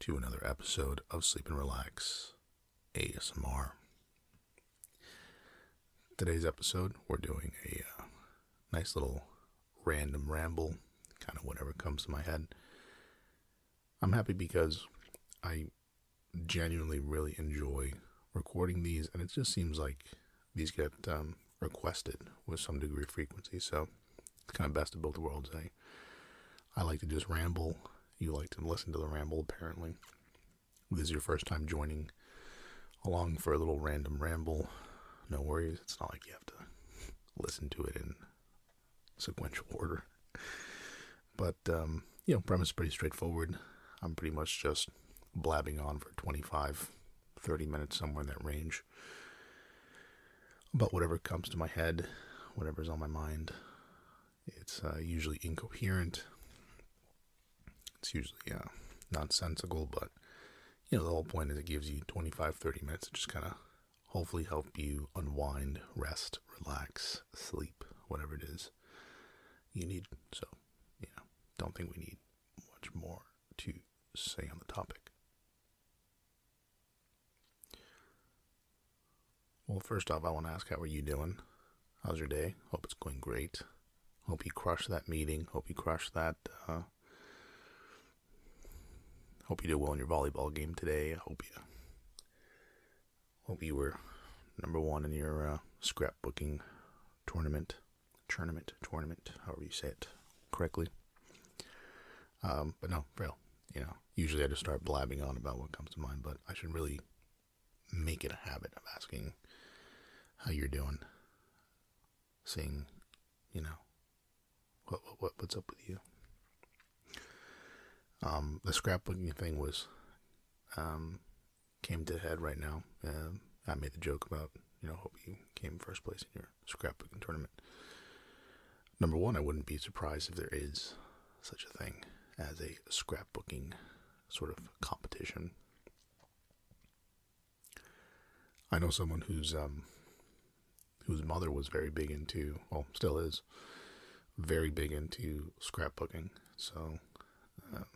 to another episode of Sleep and Relax ASMR. Today's episode, we're doing a uh, nice little random ramble, kind of whatever comes to my head. I'm happy because I genuinely really enjoy recording these, and it just seems like these get um, requested with some degree of frequency. So it's kind of best of both worlds. I I like to just ramble. You like to listen to the ramble, apparently. This is your first time joining along for a little random ramble. No worries. It's not like you have to listen to it in sequential order. But, um, you know, premise is pretty straightforward. I'm pretty much just blabbing on for 25, 30 minutes, somewhere in that range. About whatever comes to my head, whatever's on my mind. It's uh, usually incoherent. It's usually uh, nonsensical, but you know, the whole point is it gives you 25, 30 minutes to just kind of hopefully help you unwind, rest, relax, sleep, whatever it is you need. So, you know, don't think we need much more to say on the topic. Well, first off, I want to ask, how are you doing? How's your day? Hope it's going great. Hope you crushed that meeting. Hope you crushed that. Uh, hope you did well in your volleyball game today. I hope you hope you were number one in your uh, scrapbooking tournament, tournament, tournament, however you say it correctly. Um, but no, real. You know, usually I just start blabbing on about what comes to mind, but I should really make it a habit of asking how you're doing, seeing, you know, what, what what's up with you. Um, the scrapbooking thing was um, came to head right now. Uh, I made the joke about you know hope you came first place in your scrapbooking tournament. Number one, I wouldn't be surprised if there is such a thing as a scrapbooking sort of competition. I know someone who's um, whose mother was very big into, well, still is, very big into scrapbooking. So, um,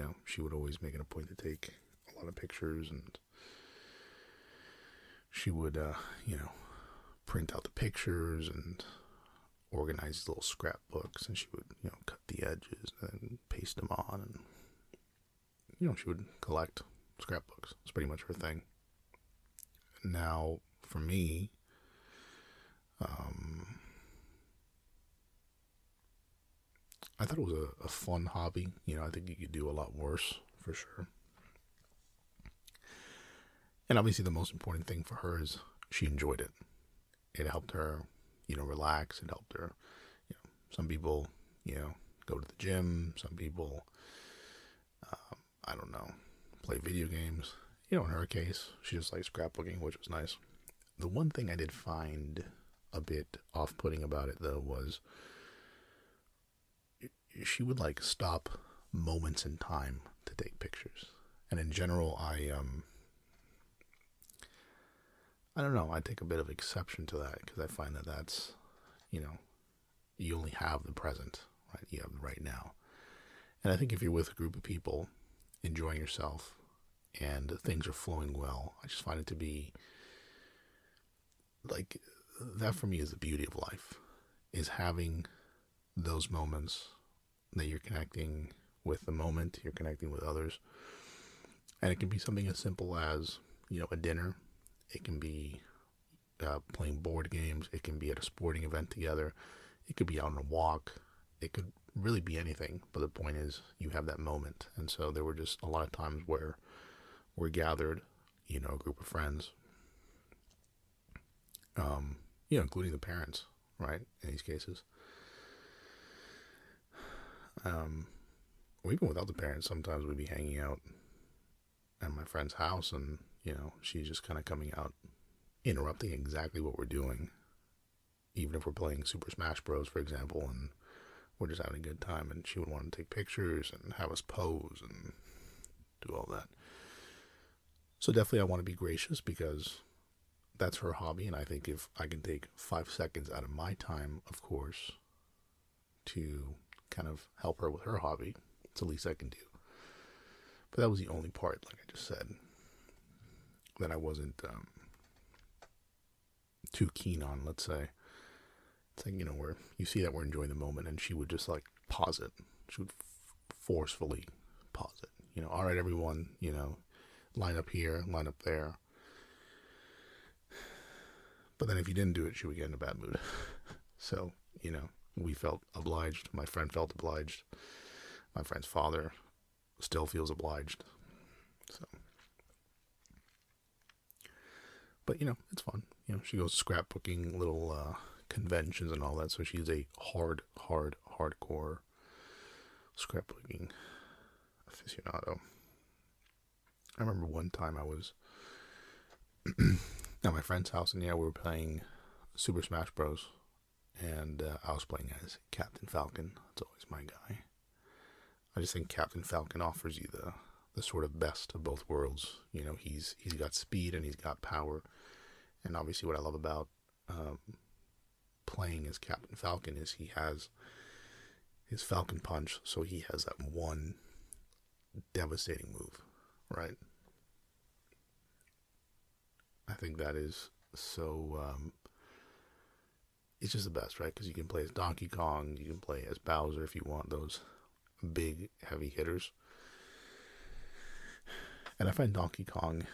know, she would always make it a point to take a lot of pictures and she would, uh, you know, print out the pictures and organize little scrapbooks and she would, you know, cut the edges and paste them on and, you know, she would collect scrapbooks. It's pretty much her thing. Now, for me, um, I thought it was a, a fun hobby. You know, I think you could do a lot worse for sure. And obviously, the most important thing for her is she enjoyed it. It helped her, you know, relax. It helped her. You know, some people, you know, go to the gym. Some people, um, I don't know, play video games. You know, in her case, she just likes scrapbooking, which was nice. The one thing I did find a bit off putting about it, though, was she would like stop moments in time to take pictures. And in general, I, um, I don't know, I take a bit of exception to that because I find that that's, you know, you only have the present, right? You have right now. And I think if you're with a group of people enjoying yourself and things are flowing well, I just find it to be like that for me is the beauty of life is having those moments that you're connecting with the moment, you're connecting with others. And it can be something as simple as, you know, a dinner. It can be uh, playing board games. It can be at a sporting event together. It could be out on a walk. It could really be anything. But the point is, you have that moment. And so there were just a lot of times where we're gathered, you know, a group of friends, um, you know, including the parents, right? In these cases. Um, even without the parents, sometimes we'd be hanging out at my friend's house, and you know, she's just kind of coming out, interrupting exactly what we're doing, even if we're playing Super Smash Bros, for example, and we're just having a good time, and she would want to take pictures and have us pose and do all that. So definitely, I want to be gracious because that's her hobby, and I think if I can take five seconds out of my time, of course, to kind of help her with her hobby, it's the least I can do. But that was the only part, like I just said, that I wasn't um, too keen on, let's say. It's like, you know, where you see that we're enjoying the moment and she would just like pause it. She would f- forcefully pause it. You know, all right, everyone, you know, line up here, line up there. But then if you didn't do it, she would get in a bad mood. so, you know, we felt obliged. My friend felt obliged. My friend's father still feels obliged. So, but you know, it's fun. You know, she goes scrapbooking little uh, conventions and all that. So she's a hard, hard, hardcore scrapbooking aficionado. I remember one time I was at my friend's house, and yeah, we were playing Super Smash Bros. And uh, I was playing as Captain Falcon. That's always my guy. I just think Captain Falcon offers you the the sort of best of both worlds. You know, he's he's got speed and he's got power, and obviously, what I love about um, playing as Captain Falcon is he has his Falcon Punch, so he has that one devastating move, right? I think that is so. Um, it's just the best, right? Because you can play as Donkey Kong, you can play as Bowser if you want those big, heavy hitters. And I find Donkey Kong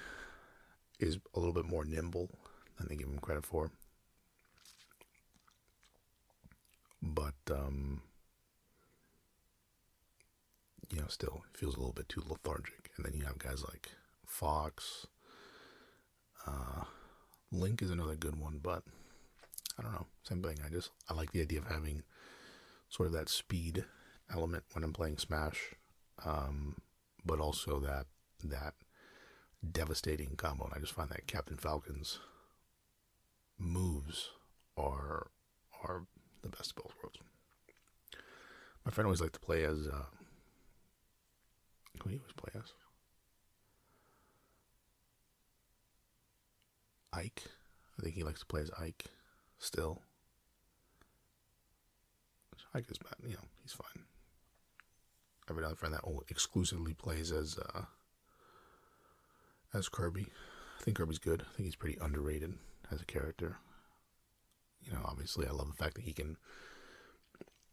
is a little bit more nimble than they give him credit for. But, um, you know, still feels a little bit too lethargic. And then you have guys like Fox. Uh, Link is another good one, but I don't know. Same thing. I just I like the idea of having sort of that speed element when I'm playing Smash, um, but also that that devastating combo. And I just find that Captain Falcon's moves are are the best of both worlds. My friend always liked to play as. Uh, who you always play as? Ike. I think he likes to play as Ike still. Ike is bad, you know, he's fine. I have another friend that exclusively plays as uh, as Kirby. I think Kirby's good. I think he's pretty underrated as a character. You know, obviously, I love the fact that he can,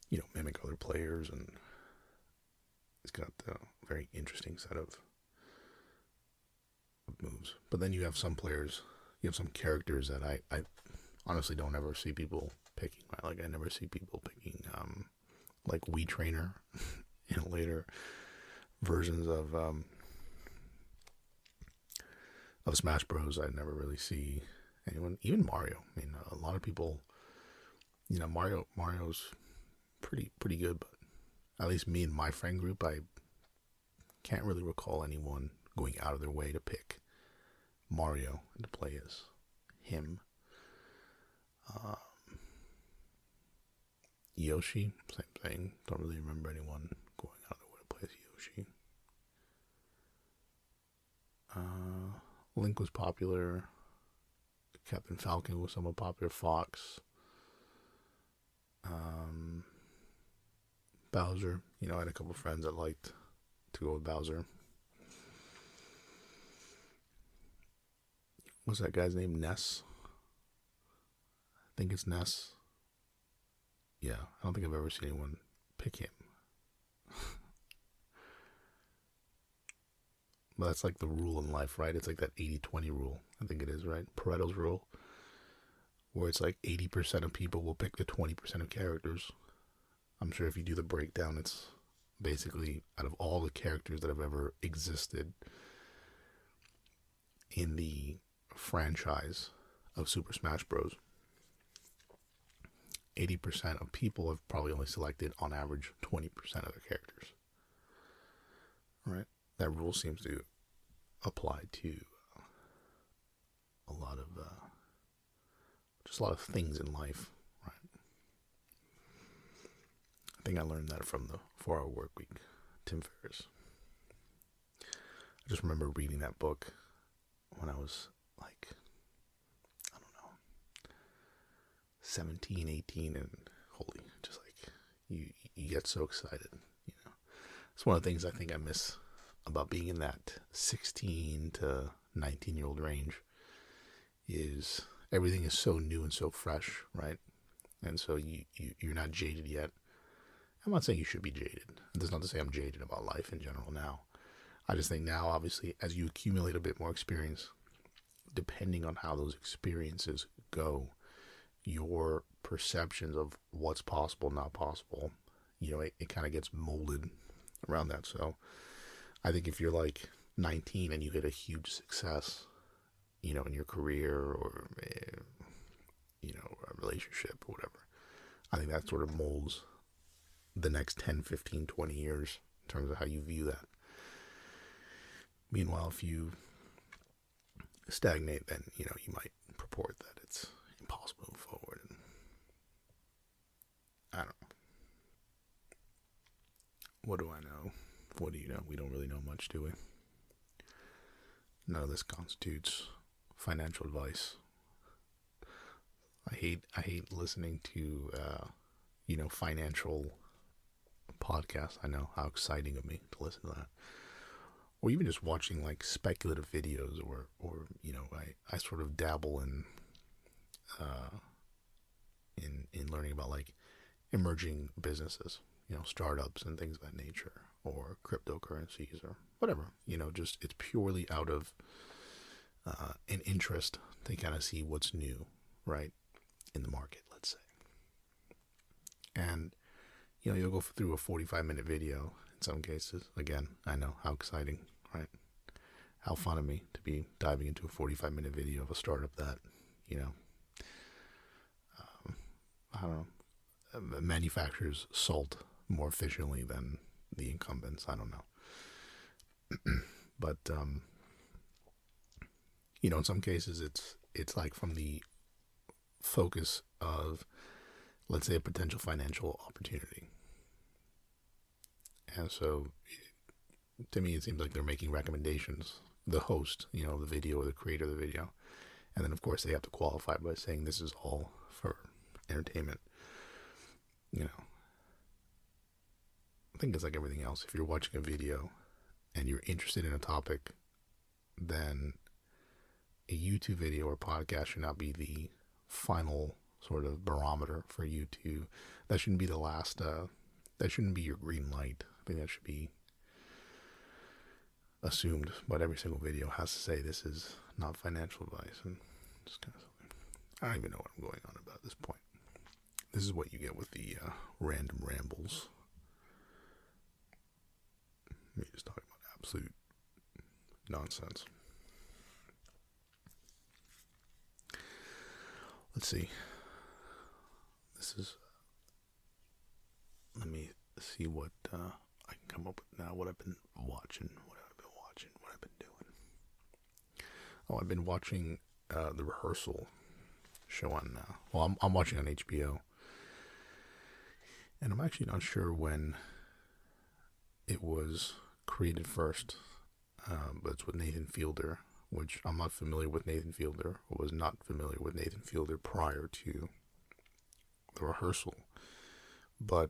you know, mimic other players, and he's got a very interesting set of moves. But then you have some players, you have some characters that I, I honestly don't ever see people picking. Like I never see people picking, um, like Wii Trainer in later versions of um, of Smash Bros. I never really see anyone, even Mario. I mean, a lot of people, you know, Mario Mario's pretty pretty good, but at least me and my friend group, I can't really recall anyone going out of their way to pick Mario and to play as him. Um, Yoshi, same thing. Don't really remember anyone going out of their way to play Yoshi. Uh, Link was popular. Captain Falcon was somewhat popular. Fox. Um, Bowser. You know, I had a couple friends that liked to go with Bowser. What's that guy's name? Ness? I think it's Ness. Yeah, I don't think I've ever seen anyone pick him. but that's like the rule in life, right? It's like that 80 20 rule. I think it is, right? Pareto's rule. Where it's like 80% of people will pick the 20% of characters. I'm sure if you do the breakdown, it's basically out of all the characters that have ever existed in the franchise of Super Smash Bros. 80% of people have probably only selected on average 20% of their characters. Right? That rule seems to apply to a lot of uh, just a lot of things in life, right? I think I learned that from the Four Hour Work Week, Tim Ferriss. I just remember reading that book when I was like, I don't know, 17, 18, and holy, just like you, you get so excited, you know. It's one of the things I think I miss about being in that 16 to 19 year old range is everything is so new and so fresh, right? And so you, you you're not jaded yet. I'm not saying you should be jaded. That's not to say I'm jaded about life in general now. I just think now, obviously, as you accumulate a bit more experience, depending on how those experiences go, your perceptions of what's possible, not possible, you know, it, it kind of gets molded around that. So I think if you're like 19 and you hit a huge success, you know, in your career or, eh, you know, a relationship or whatever, I think that sort of molds the next 10, 15, 20 years in terms of how you view that. Meanwhile, if you stagnate, then, you know, you might purport that it's impossible to move forward. And I don't know. What do I know? What do you know? We don't really know much, do we? None of this constitutes financial advice. I hate I hate listening to uh, you know financial podcasts. I know how exciting of me to listen to that, or even just watching like speculative videos, or or you know I I sort of dabble in uh, in in learning about like emerging businesses, you know, startups and things of that nature, or cryptocurrencies or whatever. You know, just it's purely out of uh, an interest to kind of see what's new, right, in the market, let's say. And you know, you'll go through a 45 minute video in some cases. Again, I know how exciting, right? How fun of me to be diving into a 45 minute video of a startup that, you know, um, I don't know, uh, manufactures salt more efficiently than the incumbents. I don't know. but, um, you know, in some cases it's, it's like from the focus of, let's say, a potential financial opportunity. And so, to me, it seems like they're making recommendations. The host, you know, the video or the creator of the video. And then, of course, they have to qualify by saying this is all for entertainment. You know, I think it's like everything else. If you're watching a video and you're interested in a topic, then a YouTube video or podcast should not be the final sort of barometer for you to. That shouldn't be the last. Uh, that shouldn't be your green light. I think that should be assumed. But every single video has to say this is not financial advice, and just kind of. I don't even know what I'm going on about at this point. This is what you get with the uh, random rambles. Me just talking about absolute nonsense. Let's see. This is. Let me see what uh, I can come up with now. What I've been watching. What I've been watching. What I've been doing. Oh, I've been watching uh, the rehearsal show on. Uh, well, I'm I'm watching on HBO, and I'm actually not sure when it was created first, um, but it's with Nathan Fielder which I'm not familiar with Nathan Fielder, or was not familiar with Nathan Fielder prior to the rehearsal. But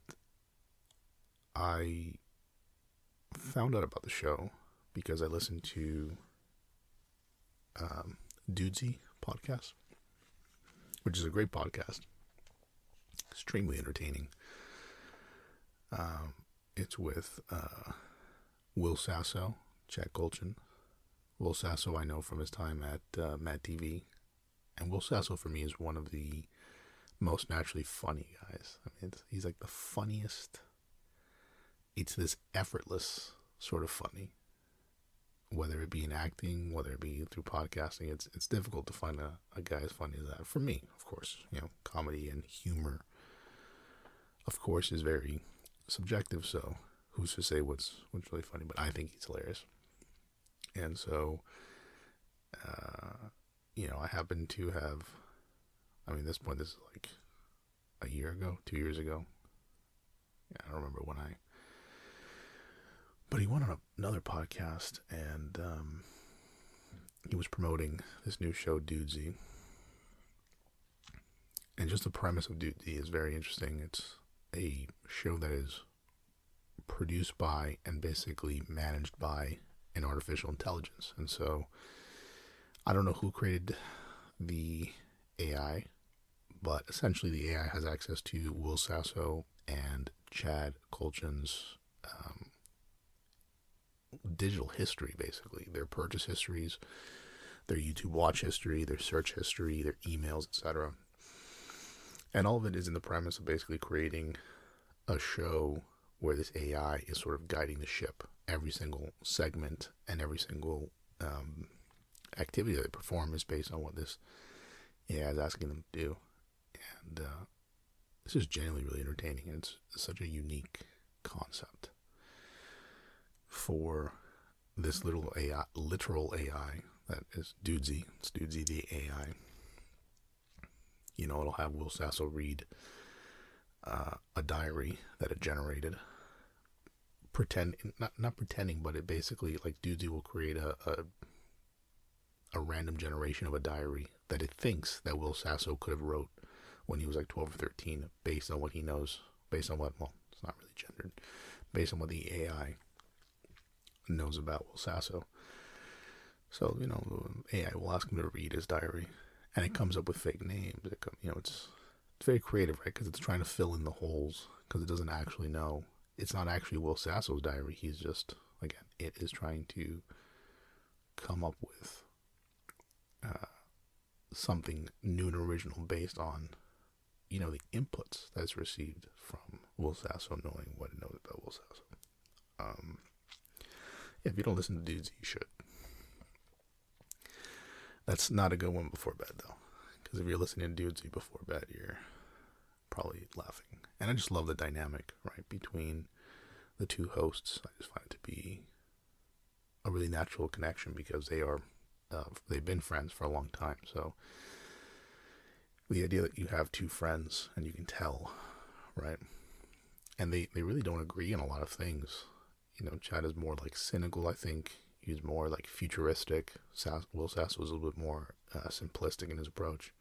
I found out about the show because I listened to um, Dudesy podcast, which is a great podcast, extremely entertaining. Um, it's with uh, Will Sasso, Chad Kultgen, Will Sasso, I know from his time at uh, Mad TV, and Will Sasso for me is one of the most naturally funny guys. I mean, he's like the funniest. It's this effortless sort of funny, whether it be in acting, whether it be through podcasting. It's it's difficult to find a, a guy as funny as that. For me, of course, you know, comedy and humor, of course, is very subjective. So who's to say what's what's really funny? But I think he's hilarious. And so, uh, you know, I happen to have, I mean, this point, this is like a year ago, two years ago. I don't remember when I, but he went on another podcast and um, he was promoting this new show, Dudesy. And just the premise of Dudesy is very interesting. It's a show that is produced by and basically managed by an artificial intelligence. And so I don't know who created the AI, but essentially the AI has access to Will Sasso and Chad Kultgen's um, digital history, basically their purchase histories, their YouTube watch history, their search history, their emails, etc. And all of it is in the premise of basically creating a show where this AI is sort of guiding the ship. Every single segment and every single um, activity that they perform is based on what this AI is asking them to do. And uh, this is genuinely really entertaining. It's such a unique concept for this little AI, literal AI that is Dudesy. It's Dudesy the AI. You know, it'll have Will Sasso read uh, a diary that it generated. Pretend not not pretending, but it basically like Dudesy will create a, a a random generation of a diary that it thinks that Will Sasso could have wrote when he was like 12 or 13 based on what he knows, based on what, well, it's not really gendered, based on what the AI knows about Will Sasso. So, you know, AI will ask him to read his diary and it comes up with fake names. It come, you know, it's, it's very creative, right? Because it's trying to fill in the holes because it doesn't actually know. It's not actually Will Sasso's diary. He's just, again, it is trying to come up with uh, something new and original based on, you know, the inputs that's received from Will Sasso, knowing what it knows about Will Sasso. Um, yeah, if you don't listen to dudes, you should. That's not a good one before bed, though, because if you're listening to dudes before bed, you're probably laughing. And I just love the dynamic, right, between the two hosts. I just find it to be a really natural connection because they are uh, they've been friends for a long time. So the idea that you have two friends and you can tell, right? And they, they really don't agree on a lot of things. You know, Chad is more like cynical, I think. He's more like futuristic. Sass, Will Sass was a little bit more uh, simplistic in his approach.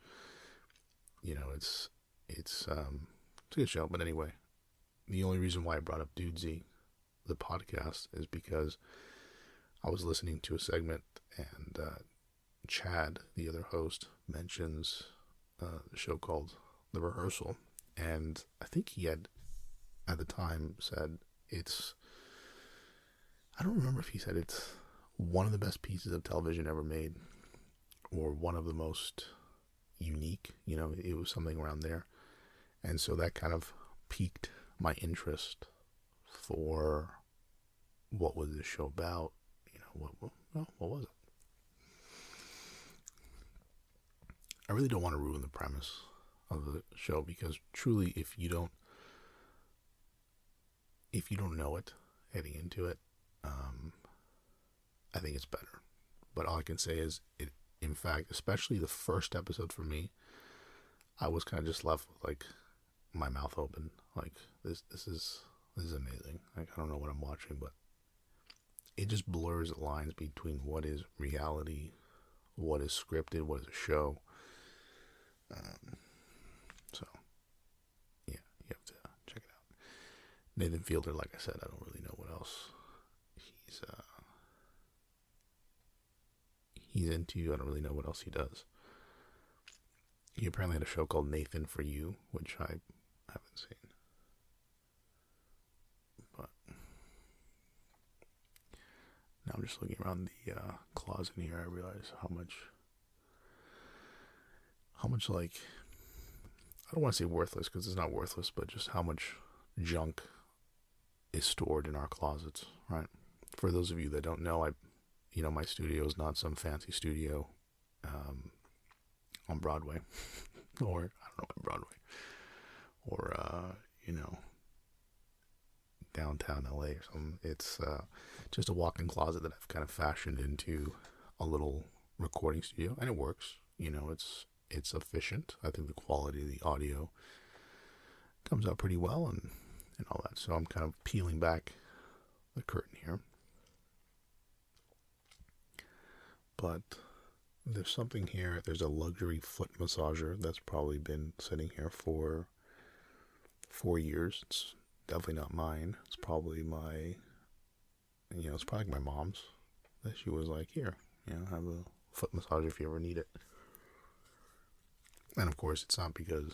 You know, it's it's um it's a good show. But anyway, the only reason why I brought up Dudesy, the podcast, is because I was listening to a segment and uh, Chad, the other host, mentions uh, a show called The Rehearsal, and I think he had at the time said it's. I don't remember if he said it's one of the best pieces of television ever made, or one of the most unique. You know, it was something around there, and so that kind of piqued my interest for what was this show about. You know, what what, what was it? I really don't want to ruin the premise of the show because truly, if you don't, if you don't know it heading into it, um, I think it's better. But all I can say is, it. In fact, especially the first episode for me, I was kind of just left with like my mouth open, like this. This is this is amazing. Like I don't know what I'm watching, but it just blurs the lines between what is reality, what is scripted, what is a show um, so, yeah, you have to check it out. Nathan Fielder, like I said, I don't really know what else he's uh, he's into. I don't really know what else he does. He apparently had a show called Nathan for You, which I haven't seen. But now I'm just looking around the uh, closet here. I realize how much how much like I don't want to say worthless because it's not worthless, but just how much junk is stored in our closets, right? For those of you that don't know, I, you know, my studio is not some fancy studio um, on Broadway, or I don't know, Broadway, or uh, you know, downtown LA or something. It's uh, just a walk-in closet that I've kind of fashioned into a little recording studio, and it works. You know, it's it's efficient. I think the quality of the audio comes out pretty well and, and all that. So I'm kind of peeling back the curtain here. But there's something here. There's a luxury foot massager that's probably been sitting here for four years. It's definitely not mine. It's probably my, you know, it's probably my mom's. That she was like, here, you know, have a foot massager if you ever need it. And of course, it's not because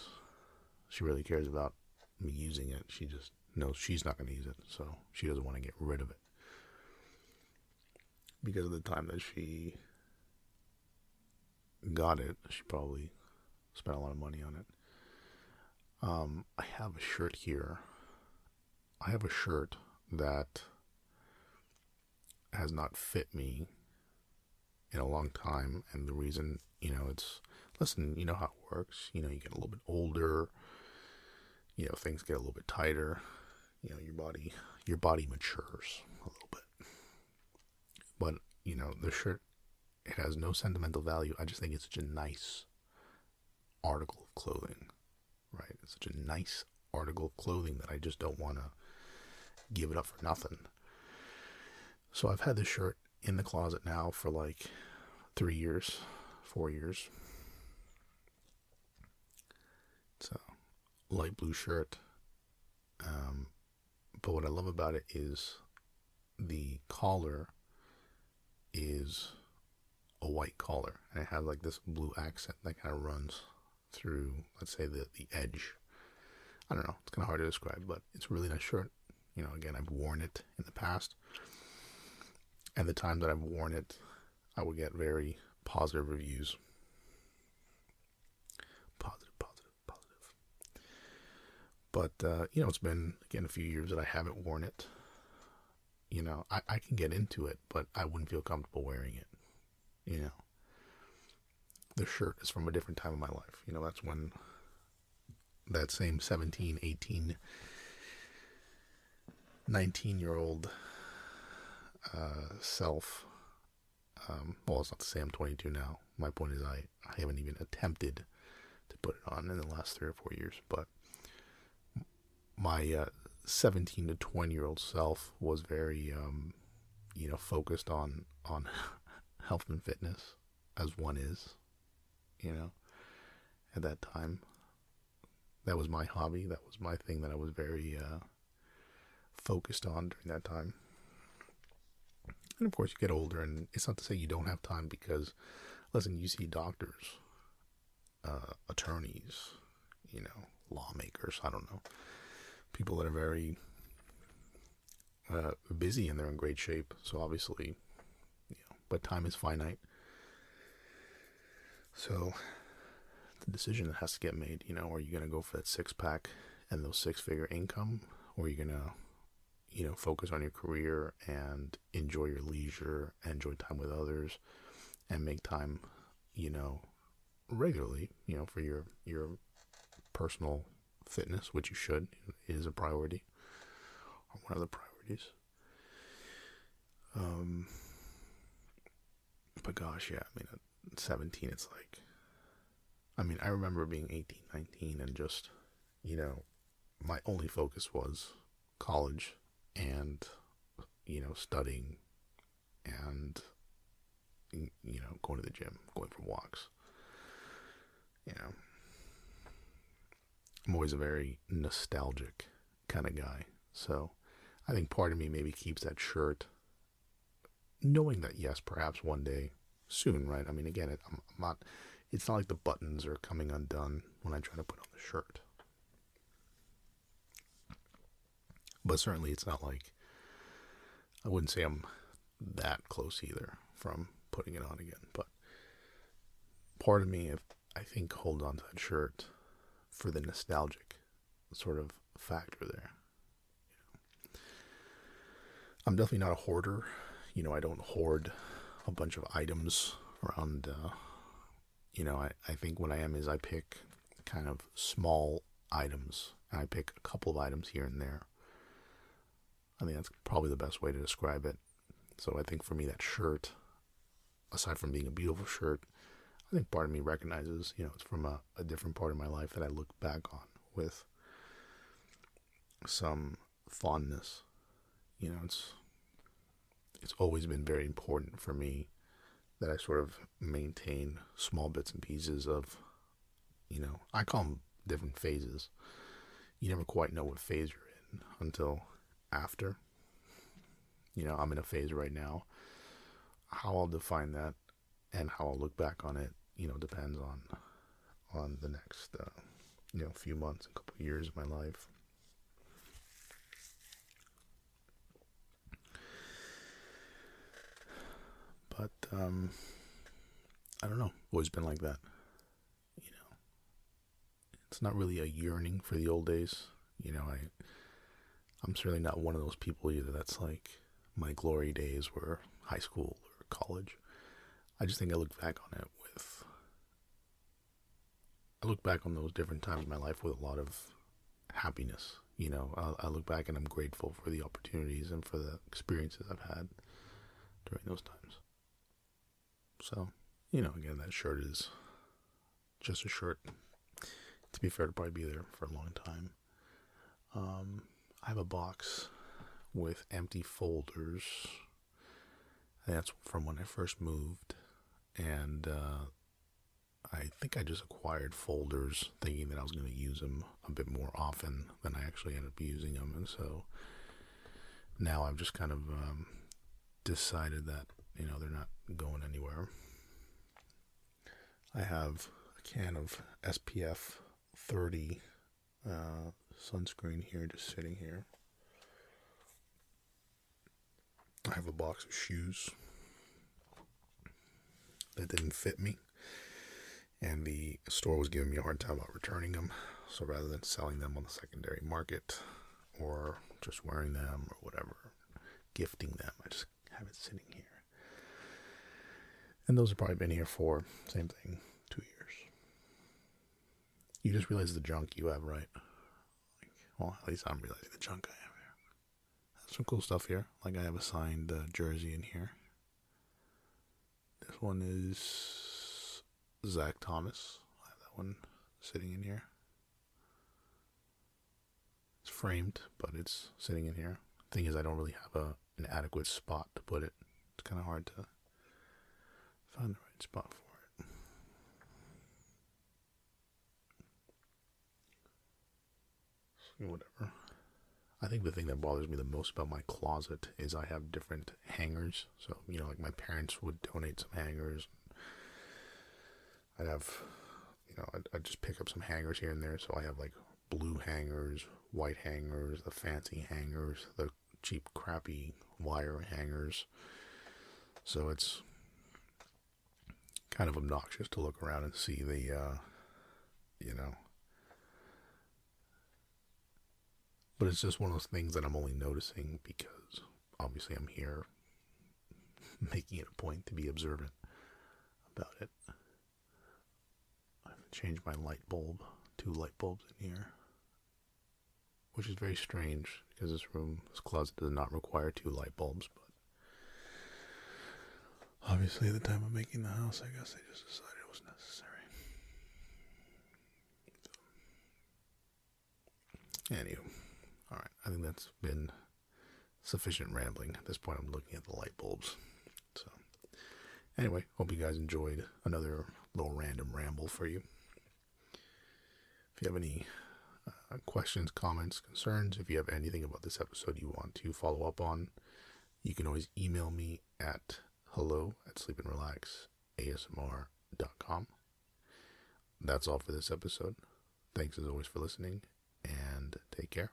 she really cares about me using it. She just knows she's not going to use it, so she doesn't want to get rid of it. Because of the time that she got it, she probably spent a lot of money on it. Um, I have a shirt here. I have a shirt that has not fit me in a long time, and the reason, you know, it's listen, you know how it works. You know, you get a little bit older. You know, things get a little bit tighter. You know, your body, your body matures a little bit. But you know, the shirt, has no sentimental value. I just think it's such a nice article of clothing, right? It's such a nice article of clothing that I just don't want to give it up for nothing. So I've had this shirt in the closet now for like three years, four years. It's a light blue shirt. Um, but what I love about it is the collar is a white collar and it has like this blue accent that kind of runs through, let's say, the, the edge. I don't know. It's kind of hard to describe, but it's a really nice shirt. You know, again, I've worn it in the past. And the time that I've worn it, I would get very positive reviews. Positive, positive, positive. But, uh, you know, it's been, again, a few years that I haven't worn it. You know, I, I can get into it, but I wouldn't feel comfortable wearing it. You know, the shirt is from a different time of my life. You know, that's when that same 17, 18, 19 year old uh, self. Um, well, it's not to say I'm 22 now. My point is, I, I haven't even attempted to put it on in the last three or four years. But my uh, 17 to 20 year old self was very, um, you know, focused on on health and fitness, as one is, you know, at that time. That was my hobby. That was my thing that I was very uh, focused on during that time. And of course, you get older, and it's not to say you don't have time because, listen, you see doctors, uh, attorneys, you know, lawmakers, I don't know, people that are very uh, busy and they're in great shape. So obviously, but time is finite. So the decision that has to get made, you know, are you going to go for that six pack and those six figure income, or are you going to you know, focus on your career and enjoy your leisure, enjoy time with others, and make time, you know, regularly, you know, for your your personal fitness, which you should is a priority or one of the priorities. Um, but gosh, yeah, I mean, at 17, it's like, I mean, I remember being 18, 19, and just, you know, my only focus was college and you know studying and you know going to the gym going for walks. You know i'm always a very nostalgic kind of guy. So i think part of me maybe keeps that shirt knowing that yes perhaps one day soon right i mean again it, I'm, I'm not it's not like the buttons are coming undone when i try to put on the shirt But certainly it's not like I wouldn't say I'm that close either from putting it on again. But part of me, if I think, hold on to that shirt for the nostalgic sort of factor there. I'm definitely not a hoarder. You know, I don't hoard a bunch of items around. Uh, you know, I, I think what I am is I pick kind of small items. And I pick a couple of items here and there I think that's probably the best way to describe it. So I think for me, that shirt, aside from being a beautiful shirt, I think part of me recognizes, you know, it's from a, a different part of my life that I look back on with some fondness. You know, it's it's always been very important for me that I sort of maintain small bits and pieces of, you know, I call them different phases. You never quite know what phase you're in until after. You know, I'm in a phase right now. How I'll define that and how I'll look back on it, you know, depends on on the next uh, you know few months, a couple of years of my life. But um, I don't know. Always been like that. You know, it's not really a yearning for the old days. You know, I I'm certainly not one of those people either. That's like my glory days were high school or college. I just think I look back on it with I look back on those different times in my life with a lot of happiness. You know, I, I look back and I'm grateful for the opportunities and for the experiences I've had during those times. So, you know, again, that shirt is just a shirt. To be fair, to probably be there for a long time. Um, I have a box with empty folders. That's from when I first moved, and uh, I think I just acquired folders thinking that I was going to use them a bit more often than I actually ended up using them, and so now I've just kind of um, decided that you know they're not going anywhere. I have a can of SPF 30 uh, sunscreen here, just sitting here. I have a box of shoes that didn't fit me, and the store was giving me a hard time about returning them. So rather than selling them on the secondary market or just wearing them or whatever, gifting them, I just have it sitting here. And those have probably been here for, same thing, two years. You just realize the junk you have, right? Like, well, at least I'm realizing the junk I have here. Some cool stuff here. Like I have a signed uh, jersey in here. This one is Zach Thomas. I have that one sitting in here. It's framed, but it's sitting in here. Thing is, I don't really have a an adequate spot to put it. It's kind of hard to find the right spot for it. Whatever. I think the thing that bothers me the most about my closet is I have different hangers. So, you know, like my parents would donate some hangers. I'd have, you know, I'd, I'd just pick up some hangers here and there. So I have like blue hangers, white hangers, the fancy hangers, the cheap, crappy wire hangers. So it's kind of obnoxious to look around and see the, uh, you know. But it's just one of those things that I'm only noticing because obviously I'm here making it a point to be observant about it. I've changed my light bulb, two light bulbs in here, which is very strange because this room, this closet does not require two light bulbs, Obviously, at the time of making the house, I guess they just decided it was necessary. So. Anywho, alright, I think that's been sufficient rambling. At this point, I'm looking at the light bulbs. So, anyway, hope you guys enjoyed another little random ramble for you. If you have any uh, questions, comments, concerns, if you have anything about this episode you want to follow up on, you can always email me at hello at sleepandrelaxasmr.com. That's all for this episode. Thanks as always for listening and take care.